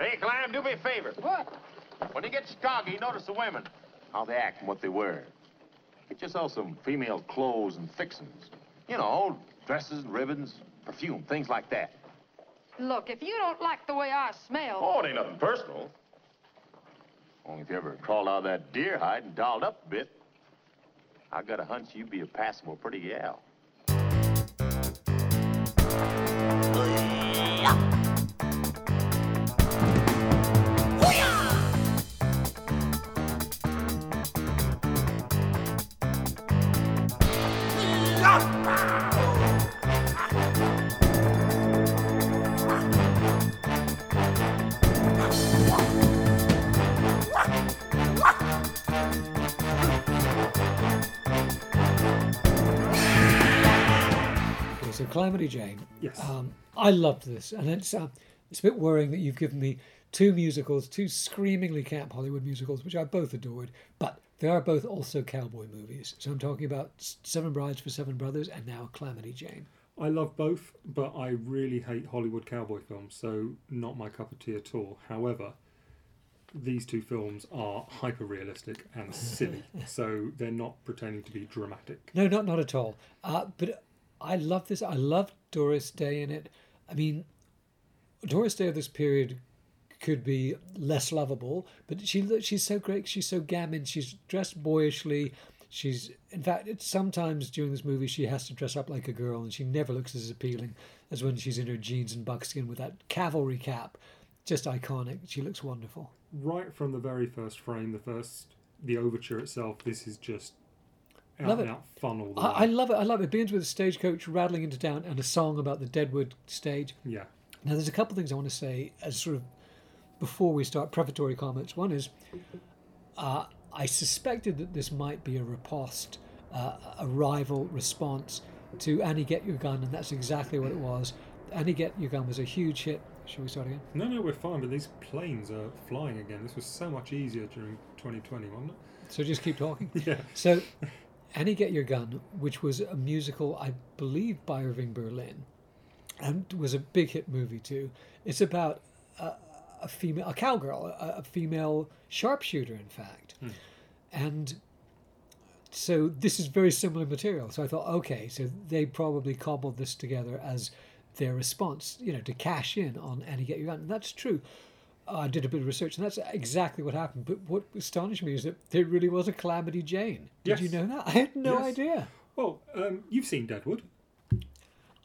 Hey, Clam, do me a favor. What? When you get scoggy, notice the women. How they act and what they wear. Get yourself some female clothes and fixings. You know, dresses and ribbons, perfume, things like that. Look, if you don't like the way I smell. Oh, it ain't nothing personal. Only if you ever crawled out of that deer hide and dolled up a bit. I got a hunch you'd be a passable pretty gal. Calamity Jane. Yes. Um, I loved this, and it's uh, it's a bit worrying that you've given me two musicals, two screamingly camp Hollywood musicals, which I both adored, but they are both also cowboy movies. So I'm talking about Seven Brides for Seven Brothers and now Calamity Jane. I love both, but I really hate Hollywood cowboy films, so not my cup of tea at all. However, these two films are hyper realistic and silly, so they're not pretending to be dramatic. No, not not at all. Uh, but I love this. I love Doris Day in it. I mean, Doris Day of this period could be less lovable, but she she's so great. She's so gammon. She's dressed boyishly. She's in fact, it's sometimes during this movie she has to dress up like a girl, and she never looks as appealing as when she's in her jeans and buckskin with that cavalry cap. Just iconic. She looks wonderful. Right from the very first frame, the first the overture itself, this is just Love it. out fun all the I. I love it. I love it. It begins with a stagecoach rattling into town and a song about the Deadwood stage. yeah, Now, there's a couple of things I want to say as sort of before we start prefatory comments. One is uh, I suspected that this might be a riposte, uh, a rival response to Annie Get Your Gun, and that's exactly what it was. Annie Get Your Gun was a huge hit. Shall we start again? no, no, we're fine. But these planes are flying again. This was so much easier during 2020, wasn't it? So just keep talking. Yeah. So, Annie Get Your Gun, which was a musical, I believe, by Irving Berlin, and was a big hit movie too. It's about a, a female, a cowgirl, a, a female sharpshooter, in fact, hmm. and so this is very similar material. So I thought, okay, so they probably cobbled this together as their response, you know, to cash in on Annie Get Your Gun, and that's true. I did a bit of research, and that's exactly what happened. But what astonished me is that there really was a Calamity Jane. Did you know that? I had no Yes. idea. Well, um, you've seen Deadwood.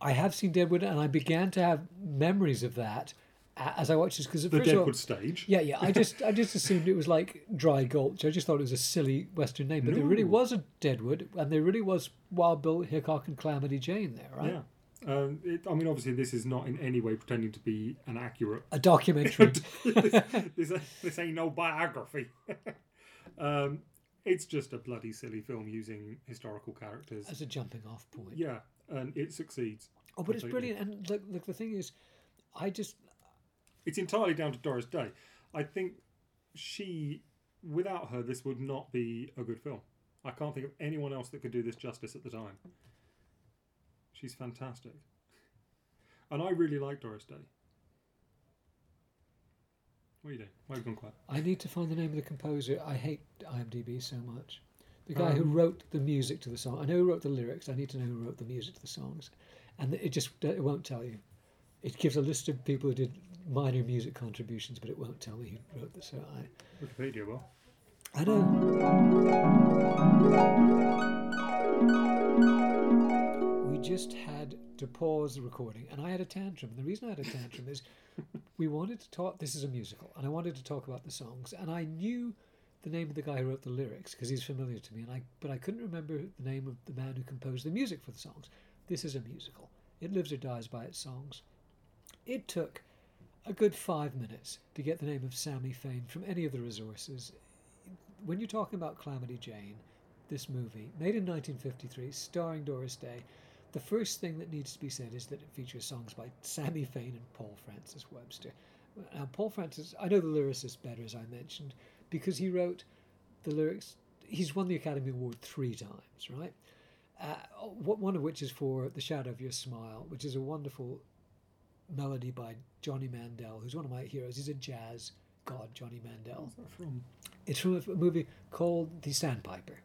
I have seen Deadwood, and I began to have memories of that as I watched this because The of all, Deadwood stage. yeah, yeah. I just I just assumed it was like Dry Gulch. I just thought it was a silly Western name, but there really was a Deadwood, and there really was Wild Bill Hickok and Calamity Jane there, right? Yeah. Um, it, I mean, obviously, this is not in any way pretending to be an accurate. A documentary. this, this ain't no biography. um, it's just a bloody silly film using historical characters. as a jumping off point. Yeah, and it succeeds. Oh, but it's brilliant. And look, look, the thing is, I just It's entirely down to Doris Day. I think she, without her, this would not be a good film. I can't think of anyone else that could do this justice at the time. She's fantastic. And I really like Doris Day. What are you doing? Why have you gone quiet? I need to find the name of the composer. I hate IMDb so much. The guy who Um, wrote the music to the song. I know who wrote the lyrics. I need to know who wrote the music to the songs, and it just it won't tell you. It gives a list of people who did minor music contributions, but it won't tell me who wrote this. So I, Wikipedia, well. I know. Just had to pause the recording, and I had a tantrum. The reason I had a tantrum is we wanted to talk. This is a musical, and I wanted to talk about the songs, and I knew the name of the guy who wrote the lyrics because he's familiar to me, and I but I couldn't remember the name of the man who composed the music for the songs. This is a musical. It lives or dies by its songs. It took a good five minutes to get the name of Sammy Fain from any of the resources. When you're talking about Calamity Jane, this movie, made in 1953, starring Doris Day, the first thing that needs to be said is that it features songs by Sammy Fain and Paul Francis Webster. Now, Paul Francis, I know the lyricist better, as I mentioned, because he wrote the lyrics. He's won the Academy Award three times, right? Uh, one of which is for The Shadow of Your Smile, which is a wonderful melody by Johnny Mandel, who's one of my heroes. He's a jazz god, Johnny Mandel. That from? It's from a movie called The Sandpiper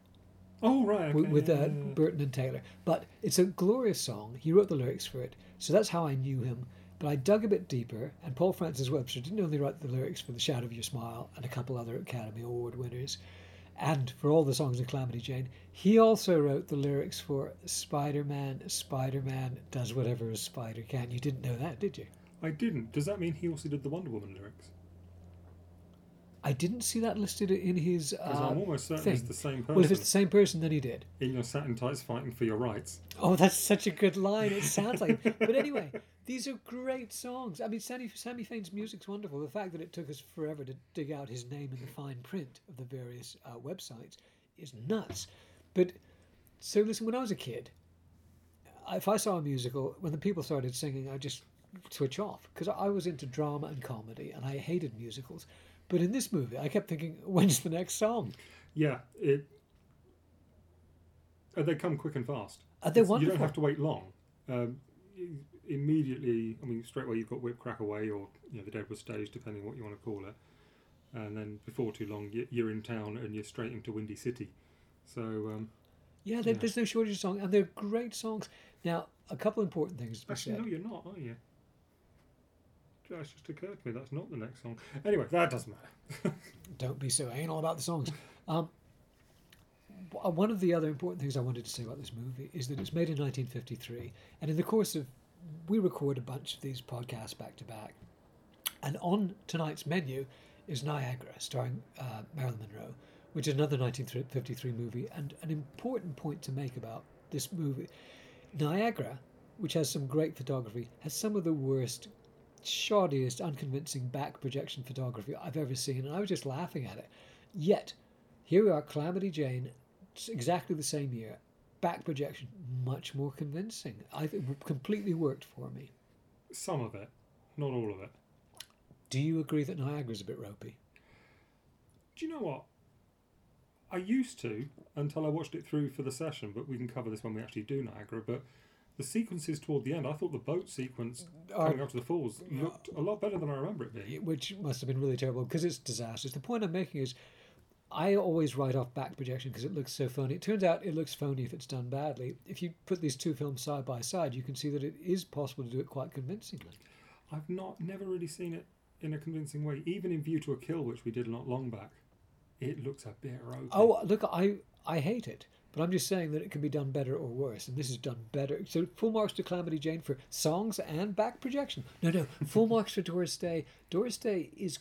Oh right, with, okay, with yeah, uh, yeah, yeah. Burton and Taylor. But it's a glorious song. He wrote the lyrics for it, so that's how I knew him. But I dug a bit deeper, and Paul Francis Webster didn't only write the lyrics for The Shadow of Your Smile and a couple other Academy Award winners, and for all the songs in Calamity Jane, he also wrote the lyrics for Spider Man, Spider Man does whatever a spider can. You didn't know that, did you? I didn't. Does that mean he also did the Wonder Woman lyrics? I didn't see that listed in his. Because Uh, I'm almost certain thing. it's the same person well, if it's the same person, then he did. in your satin tights fighting for your rights. Oh, that's such a good line. It sounds like. but anyway, these are great songs. I mean, Sammy, Sammy Fain's music's wonderful. The fact that it took us forever to dig out his name in the fine print of the various uh, websites is nuts. But so listen, when I was a kid, if I saw a musical, when the people started singing, I just switch off because I was into drama and comedy, and I hated musicals. But in this movie, I kept thinking, when's the next song? Yeah, it. uh, they come quick and fast. Are they It's- You don't have to wait long. Um, immediately, I mean, straight away you've got Whip Crack Away or you know, the Deadwood Stage, depending what you want to call it. And then before too long, you- you're in town and you're straight into Windy City. So um, Yeah, Yeah. there's no shortage of songs, and they're great songs. Now, a couple important things actually, said. no, you're not, are you? That's just occurred to me. That's not the next song. Anyway, that doesn't matter. Don't be so anal about the songs. Um, uh, one of the other important things I wanted to say about this movie is that it's made in 1953, and in the course of we record a bunch of these podcasts back to back, and on tonight's menu is Niagara, starring uh, Marilyn Monroe, which is another 1953 movie. And an important point to make about this movie, Niagara, which has some great photography, has some of the worst shoddiest, unconvincing back projection photography I've ever seen, and I was just laughing at it. Yet, here we are, Calamity Jane, exactly the same year, back projection, much more convincing. I it completely worked for me. Some of it, not all of it. Do you agree that Niagara's a bit ropey? Do you know what? I used to until I watched it through for the session, but we can cover this when we actually do Niagara. But the sequences toward the end, I thought the boat sequence Are- coming up to the falls looked a lot better than I remember it being. Which must have been really terrible because it's disastrous. The point I'm making is, I always write off back projection because it looks so phony. It turns out it looks phony if it's done badly. If you put these two films side by side, you can see that it is possible to do it quite convincingly. I've not never really seen it in a convincing way. Even in View to a Kill, which we did not long back, it looks a bit ropey. Oh, look, I I hate it, but I'm just saying that it can be done better or worse, and this is done better. So full marks to Calamity Jane for songs and back projection. No, no, full marks for Doris Day. Doris Day is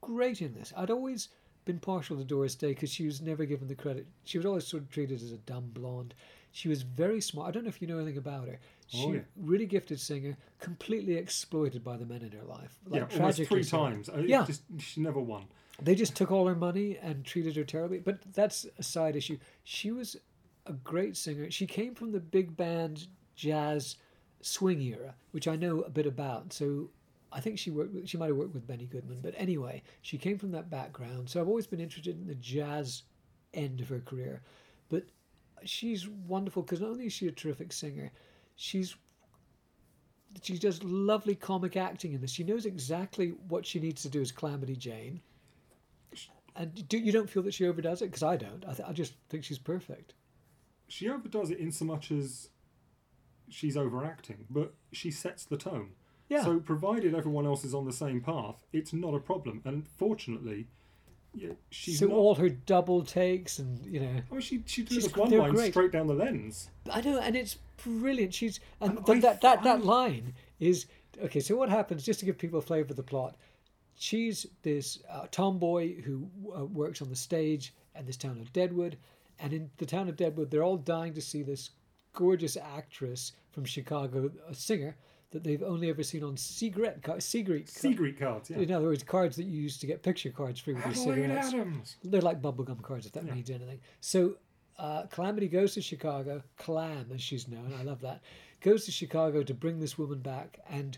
great in this. I'd always been partial to Doris Day because she was never given the credit. She was always sort of treated as a dumb blonde. She was very smart. I don't know if you know anything about her. She Oh, yeah. really gifted singer, completely exploited by the men in her life. yeah, Like almost tragically three so. times. Uh, it Yeah. just she never won. They just took all her money and treated her terribly. But that's a side issue. She was a great singer. She came from the big band jazz swing era, which I know a bit about. So I think she worked. With, she might have worked with Benny Goodman. But anyway, she came from that background. So I've always been interested in the jazz end of her career. But she's wonderful because not only is she a terrific singer, she's she does lovely comic acting in this. She knows exactly what she needs to do as Calamity Jane. And do you don't feel that she overdoes it? Because I don't. I, th- I just think she's perfect. She overdoes it in so much as she's overacting, but she sets the tone. Yeah. So provided everyone else is on the same path, it's not a problem. And fortunately, yeah, she's so not. all her double takes and you know, I mean, she she delivers one line great. straight down the lens. I know, and it's brilliant. She's and And th- that that that line is okay. So what happens? Just to give people a flavour of the plot, she's this uh, tomboy who uh, works on the stage in this town of Deadwood, and in the town of Deadwood, they're all dying to see this gorgeous actress from Chicago, a singer that they've only ever seen on cigarette ca- cigarette. ca- Secret cards, yeah. In other words, cards that you use to get picture cards free with your cigarettes. Adams. They're like bubblegum cards, if that Yeah. means anything. So uh, Calamity goes to Chicago, Clam as she's known, I love that, goes to Chicago to bring this woman back, and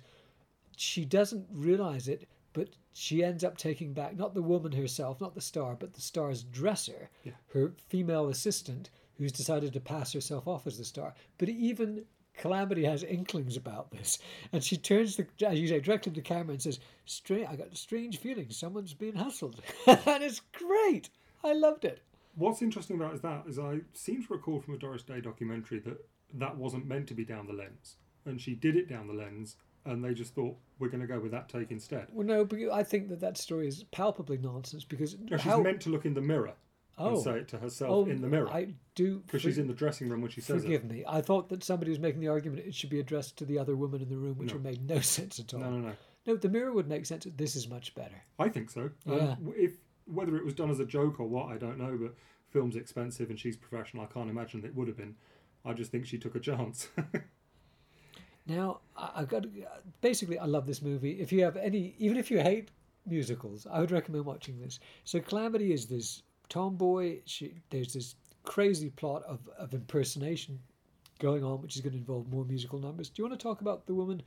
she doesn't realize it, but she ends up taking back not the woman herself, not the star, but the star's dresser, Yeah. her female assistant, who's decided to pass herself off as the star. But even Calamity has inklings about this, and she turns the, as you say, directly to the camera and says, "Strange, I got a strange feeling. Someone's being hustled," and it's great. I loved it. What's interesting about is that is I seem to recall from a Doris Day documentary that that wasn't meant to be down the lens, and she did it down the lens, and they just thought we're going to go with that take instead. Well, no, but I think that that story is palpably nonsense because No, she's how meant to look in the mirror Oh. and say it to herself oh, in the mirror I do because she's in the dressing room when she says it. Forgive me. I thought that somebody was making the argument it should be addressed to the other woman in the room, which No. made no sense at all. No, no, no. No, the mirror would make sense. This is much better. I think so. Yeah. Um, if whether it was done as a joke or what, I don't know. But film's expensive and she's professional. I can't imagine it would have been. I just think she took a chance. Now, I, I've got to, basically, I love this movie. If you have any, even if you hate musicals, I would recommend watching this. So, Calamity is this tomboy. She, there's this crazy plot of, of impersonation going on, which is going to involve more musical numbers. Do you want to talk about the woman,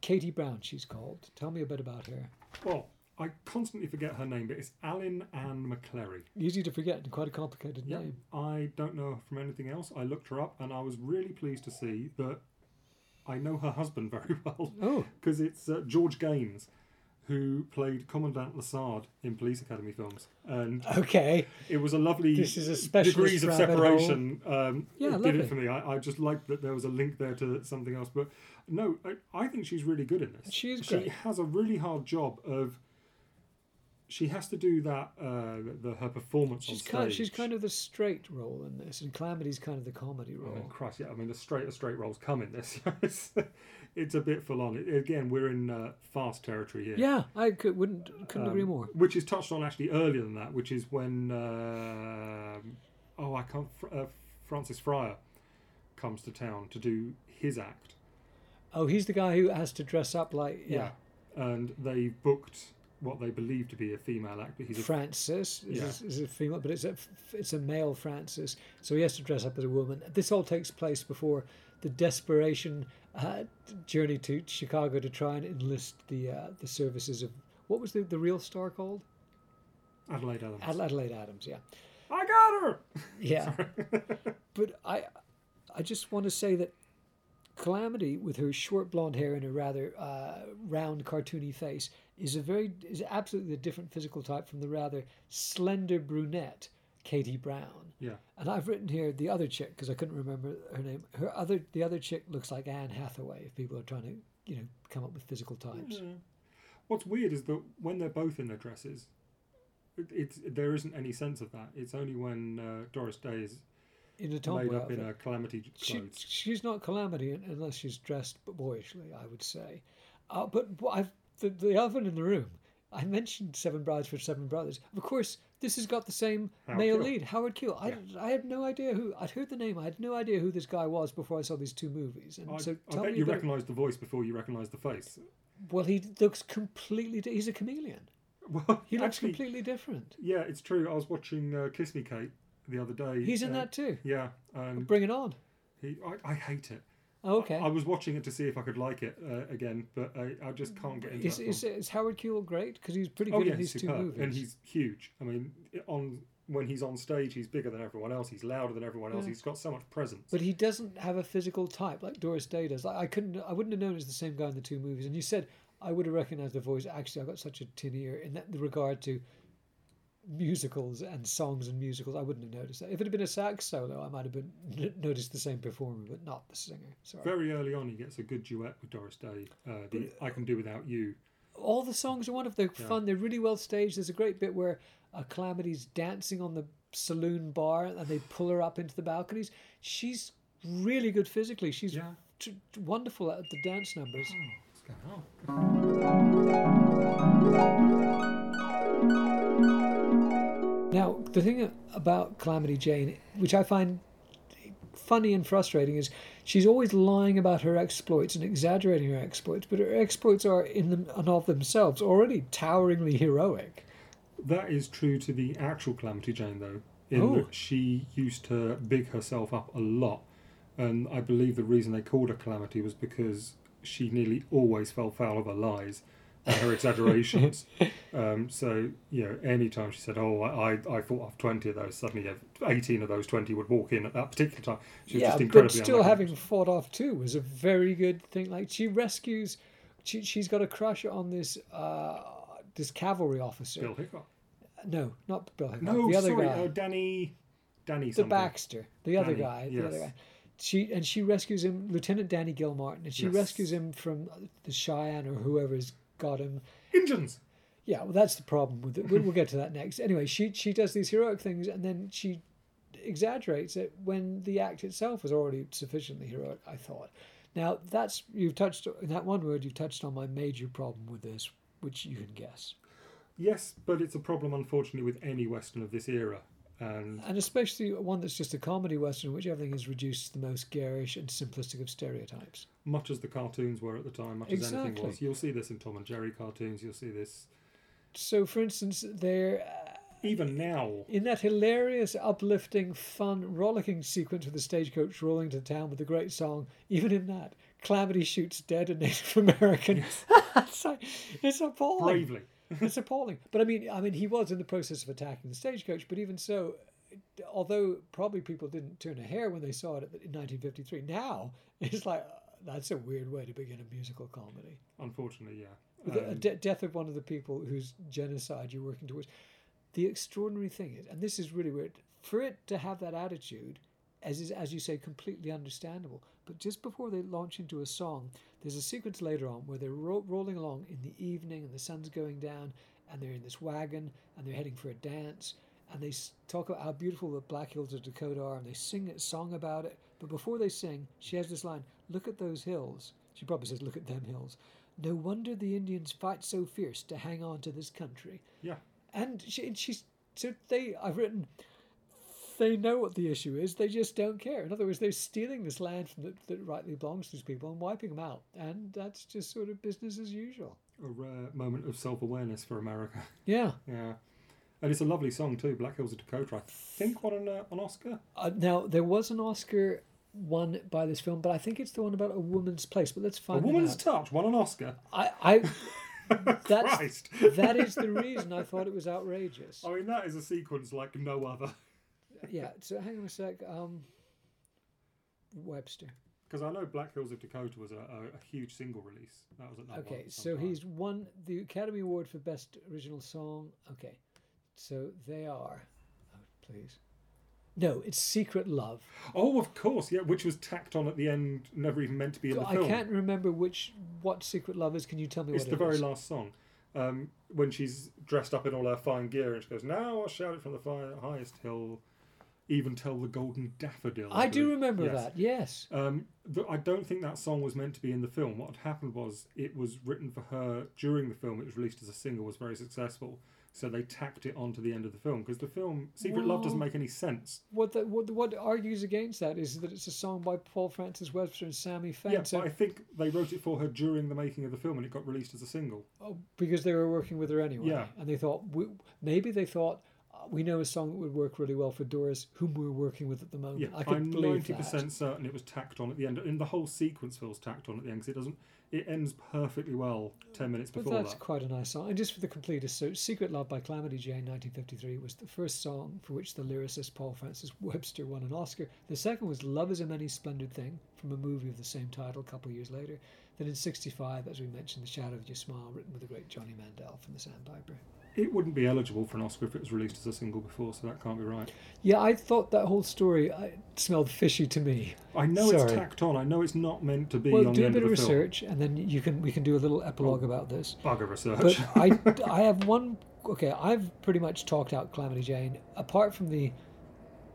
Katie Brown? She's called. Tell me a bit about her. well, I constantly forget her name, but it's Allyn Ann McLerie. Easy to forget and quite a complicated Yeah. name. I don't know from anything else. I looked her up and I was really pleased to see that I know her husband very well Oh, because it's uh, George Gaynes who played Commandant Lassard in Police Academy films, and okay. it was a lovely This is a specialist degrees of separation. Um, Yeah, did lovely. it for me. I, I just liked that there was a link there to something else. But no, I, I think she's really good in this. She is She great. has a really hard job of. She has to do that. Uh, the her performance She's on kind, stage. she's kind of the straight role in this, and Calamity's kind of the comedy role. Oh. Christ, yeah. I mean, the straight straight rolls come in this. it's, a bit full on. Again, we're in uh, fast territory here. Yeah, I could, wouldn't couldn't agree Um, more. Which is touched on actually earlier than that, which is when um oh I can't uh, Francis Fryer comes to town to do his act. Oh, he's the guy who has to dress up like yeah. and they booked what they believe to be a female actor. He's a Francis is, Yeah. a, is a female, but it's a it's a male Francis, so he has to dress up as a woman. This all takes place before the desperation uh, journey to Chicago to try and enlist the uh, the services of what was the, the real star called Adelaide Adams. Ad- Adelaide Adams. Yeah, I got her. yeah. but I I just want to say that Calamity, with her short blonde hair and a rather uh, round, cartoony face, is a very is absolutely a different physical type from the rather slender brunette Katie Brown. Yeah. And I've written here the other chick because I couldn't remember her name. Her other the other chick looks like Anne Hathaway. If people are trying to you know come up with physical types. What's weird is that when they're both in their dresses, it, it's there isn't any sense of that. It's only when uh, Doris Day is In a made up outfit. in a calamity She, she's not calamity unless she's dressed boyishly, I would say. Uh, but I've, the, the elephant in the room, I mentioned Seven Brides for Seven Brothers. Of course, this has got the same Howard male Keel. lead, Howard Keel. I, I had no idea who, I'd heard the name, I had no idea who this guy was before I saw these two movies. And I, so I bet you about- recognise the voice before you recognise the face. Well, he looks completely, he's a chameleon. Well, He looks actually, completely different. yeah, it's true. I was watching uh, Kiss Me Kate the other day. He's in uh, that too. Yeah, and Bring it on. he, I, I hate it. Oh, okay. I was watching it to see if I could like it uh, again, but I, I just can't get into Is, that is, is Howard Keel great? Because he's pretty Oh good yeah, in he's these two superb, movies. and he's huge. I mean, on when he's on stage, he's bigger than everyone else. He's louder than everyone else. Yeah. He's got so much presence. But he doesn't have a physical type like Doris Day does. Like I couldn't, I wouldn't have known it was the same guy in the two movies. And you said I would have recognized the voice. Actually, I got such a tin ear in that regard to musicals and songs and musicals. I wouldn't have noticed that. If it had been a sax solo, I might have been n- noticed the same performer, but not the singer. Sorry. Very early on, he gets a good duet with Doris Day. Uh, the I Can Do Without You. All the songs are wonderful. They're fun. They're really well staged. There's a great bit where uh, Calamity's dancing on the saloon bar, and they pull her up into the balconies. She's really good physically. She's Yeah. t- t- wonderful at the dance numbers. What's going on? Now, the thing about Calamity Jane, which I find funny and frustrating, is she's always lying about her exploits and exaggerating her exploits, but her exploits are in them and of themselves already toweringly heroic. That is true to the actual Calamity Jane, though, in Oh. that she used to big herself up a lot. And I believe the reason they called her Calamity was because she nearly always fell foul of her lies and her exaggerations. um, so you know, anytime she said, "Oh, I, I, I fought off twenty of those," suddenly eighteen of those twenty would walk in at that particular time. She was yeah, just but still unlucky. having fought off two was a very good thing. Like she rescues, she, she's got a crush on this uh, this cavalry officer. Bill Hickok. No, not Bill Hickok. No, the other sorry, guy, uh, Danny, Danny. the. Baxter, the other Danny, guy, the other guy. She and she rescues him, Lieutenant Danny Gilmartin, and she Yes. rescues him from the Cheyenne or whoever's got him. Um, Injuns. Yeah, well, that's the problem with it. We'll, we'll get to that next. Anyway, she she does these heroic things, and then she exaggerates it when the act itself is already sufficiently heroic. I thought. Now that's you've touched in that one word. You've touched on my major problem with this, which you can guess, Yes, but it's a problem, unfortunately, with any western of this era. And and especially one that's just a comedy western, which everything is reduced to the most garish and simplistic of stereotypes. Much as the cartoons were at the time, much as anything was, you'll see this in Tom and Jerry cartoons. You'll see this So, for instance, there even now. in that hilarious, uplifting, fun, rollicking sequence with the stagecoach rolling to town with the great song, even in that, Calamity shoots dead a Native American. it's, like, it's appalling. Bravely. it's appalling. But I mean, I mean, he was in the process of attacking the stagecoach. But even so, although probably people didn't turn a hair when they saw it in 1953, now it's like uh, that's a weird way to begin a musical comedy. Unfortunately, yeah. The Um, de- death of one of the people whose genocide you're working towards. The extraordinary thing is, and this is really weird, for it to have that attitude, as is as you say, completely understandable. But just before they launch into a song, there's a sequence later on where they're ro- rolling along in the evening and the sun's going down, and they're in this wagon and they're heading for a dance, and they talk about how beautiful the Black Hills of Dakota are, and they sing a song about it. But before they sing, she has this line: "Look at those hills." She probably says, "Look at them hills." No wonder the Indians fight so fierce to hang on to this country. yeah. And she, and she's so they. I've written. They know what the issue is. They just don't care. In other words, they're stealing this land from the, that rightly belongs to these people and wiping them out, and that's just sort of business as usual. A rare moment of self awareness for America. Yeah. yeah. And it's a lovely song too. Black Hills of Dakota. I think won an, uh, an Oscar. Uh, now there was an Oscar won by this film, but I think it's the one about a woman's place. But let's find. that Woman's out. Touch won an Oscar. I. I that's Christ. that is the reason I thought it was outrageous. I mean, that is a sequence like no other. Yeah. So hang on a sec. Um, Webster. Because I know Black Hills of Dakota was a, a, a huge single release. That was at number Okay, one so he's won the Academy Award for Best Original Song. Okay, so they are. Oh, please. No, it's Secret Love. Oh, of course, yeah, which was tacked on at the end, never even meant to be in the film. I film. can't remember which what Secret Love is. Can you tell me what It's what the it very is? last song. Um, when she's dressed up in all her fine gear and she goes, Now I'll shout it from the fi- highest hill, even tell the golden daffodil. I do remember Yes. that. Yes. Um, but I don't think that song was meant to be in the film. What had happened was it was written for her during the film. It was released as a single, was very successful. So they tacked it onto the end of the film because the film Secret Love doesn't make any sense. What the, what what argues against that is that it's a song by Paul Francis Webster and Sammy Fain. Yeah, so- but I think they wrote it for her during the making of the film and it got released as a single. Oh, because they were working with her anyway. Yeah. And they thought, maybe they thought, we know a song that would work really well for Doris, whom we're working with at the moment. Yeah, I I'm ninety percent certain it was tacked on at the end, and the whole sequence feels tacked on at the end because it doesn't. It ends perfectly well ten minutes before But that's that. quite a nice song. And just for the completest, so Secret Love by Calamity Jane, 1953, was the first song for which the lyricist Paul Francis Webster won an Oscar. The second was Love is a Many Splendid Thing from a movie of the same title a couple of years later. Then in 65, as we mentioned, The Shadow of Your Smile, written with the great Johnny Mandel from the Sandpiper. It wouldn't be eligible for an Oscar if it was released as a single before, so that can't be right. Yeah, I thought that whole story uh, smelled fishy to me. I know it's tacked on. I know it's not meant to be Well, do a bit of the film. research, and then you can we can do a little epilogue about this. Bugger research. But I, I have one. Okay, I've pretty much talked out Calamity Jane. Apart from the,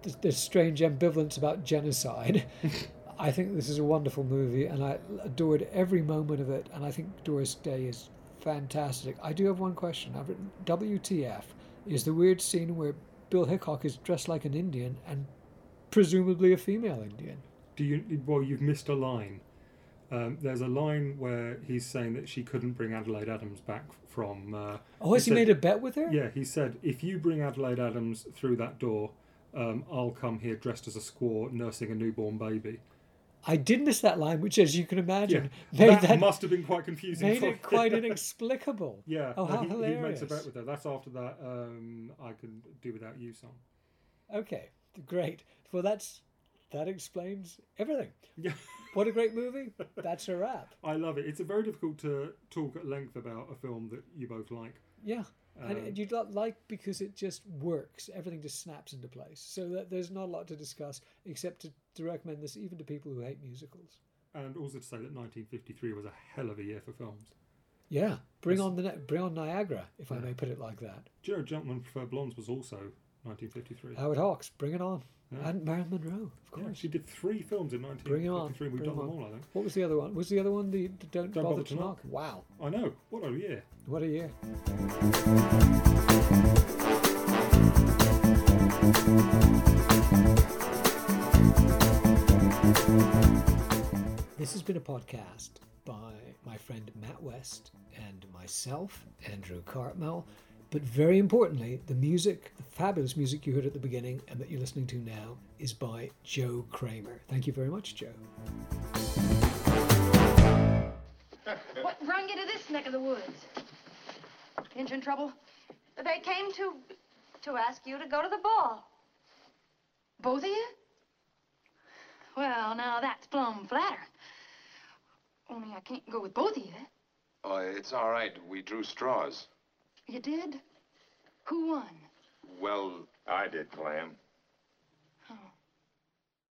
the, the strange ambivalence about genocide, I think this is a wonderful movie, and I adored every moment of it. And I think Doris Day is fantastic. I do have one question. I've written WTF is the weird scene where Bill Hickok is dressed like an Indian and presumably a female Indian. Do you? Well, you've missed a line. Um, there's a line where he's saying that she couldn't bring Adelaide Adams back from. Uh, Oh, has he said- made a bet with her? Yeah, he said, if you bring Adelaide Adams through that door, um, I'll come here dressed as a squaw nursing a newborn baby. I did miss that line, which, as you can Yeah, imagine, made that, that, must have been quite confusing. made it quite inexplicable. Yeah, Oh, no, how he, hilarious! he makes a bet with her. That's after that um, "I Can Do Without You" song. Okay, great. Well, that's that explains everything. Yeah, What a great movie! That's a wrap. I love it. It's a very difficult to talk at length about a film that you both like. Yeah, Um, and you like because it just works. Everything just snaps into place. So that there's not a lot to discuss except to, to recommend this even to people who hate musicals. And also to say that 1953 was a hell of a year for films. Yeah, bring on the bring on Niagara, if I may put it like that. Jared Gentlemen Prefer Blondes was also 1953. Howard Hawks, bring it on, Yeah. and Marilyn Monroe, of Yeah, course. she did three films in Bring 'em on, 1953. We've bring done 'em them on. all, I think. What was the other one? Was the other one the, the Don't, Don't Bother, to knock? Wow, I know. What a year. what a year! This has been a podcast by my friend Matt West and myself, Andrew Cartmel. But very importantly, the music, the fabulous music you heard at the beginning and that you're listening to now, is by Joe Kramer. Thank you very much, Joe. What brung you to this neck of the woods? Engine trouble? They came to to ask you to go to the ball. Both of you? Well, now that's plumb flattering. Only I can't go with both of you. Oh, it's all right. We drew straws. You did? Who won? Well, I did, Clam.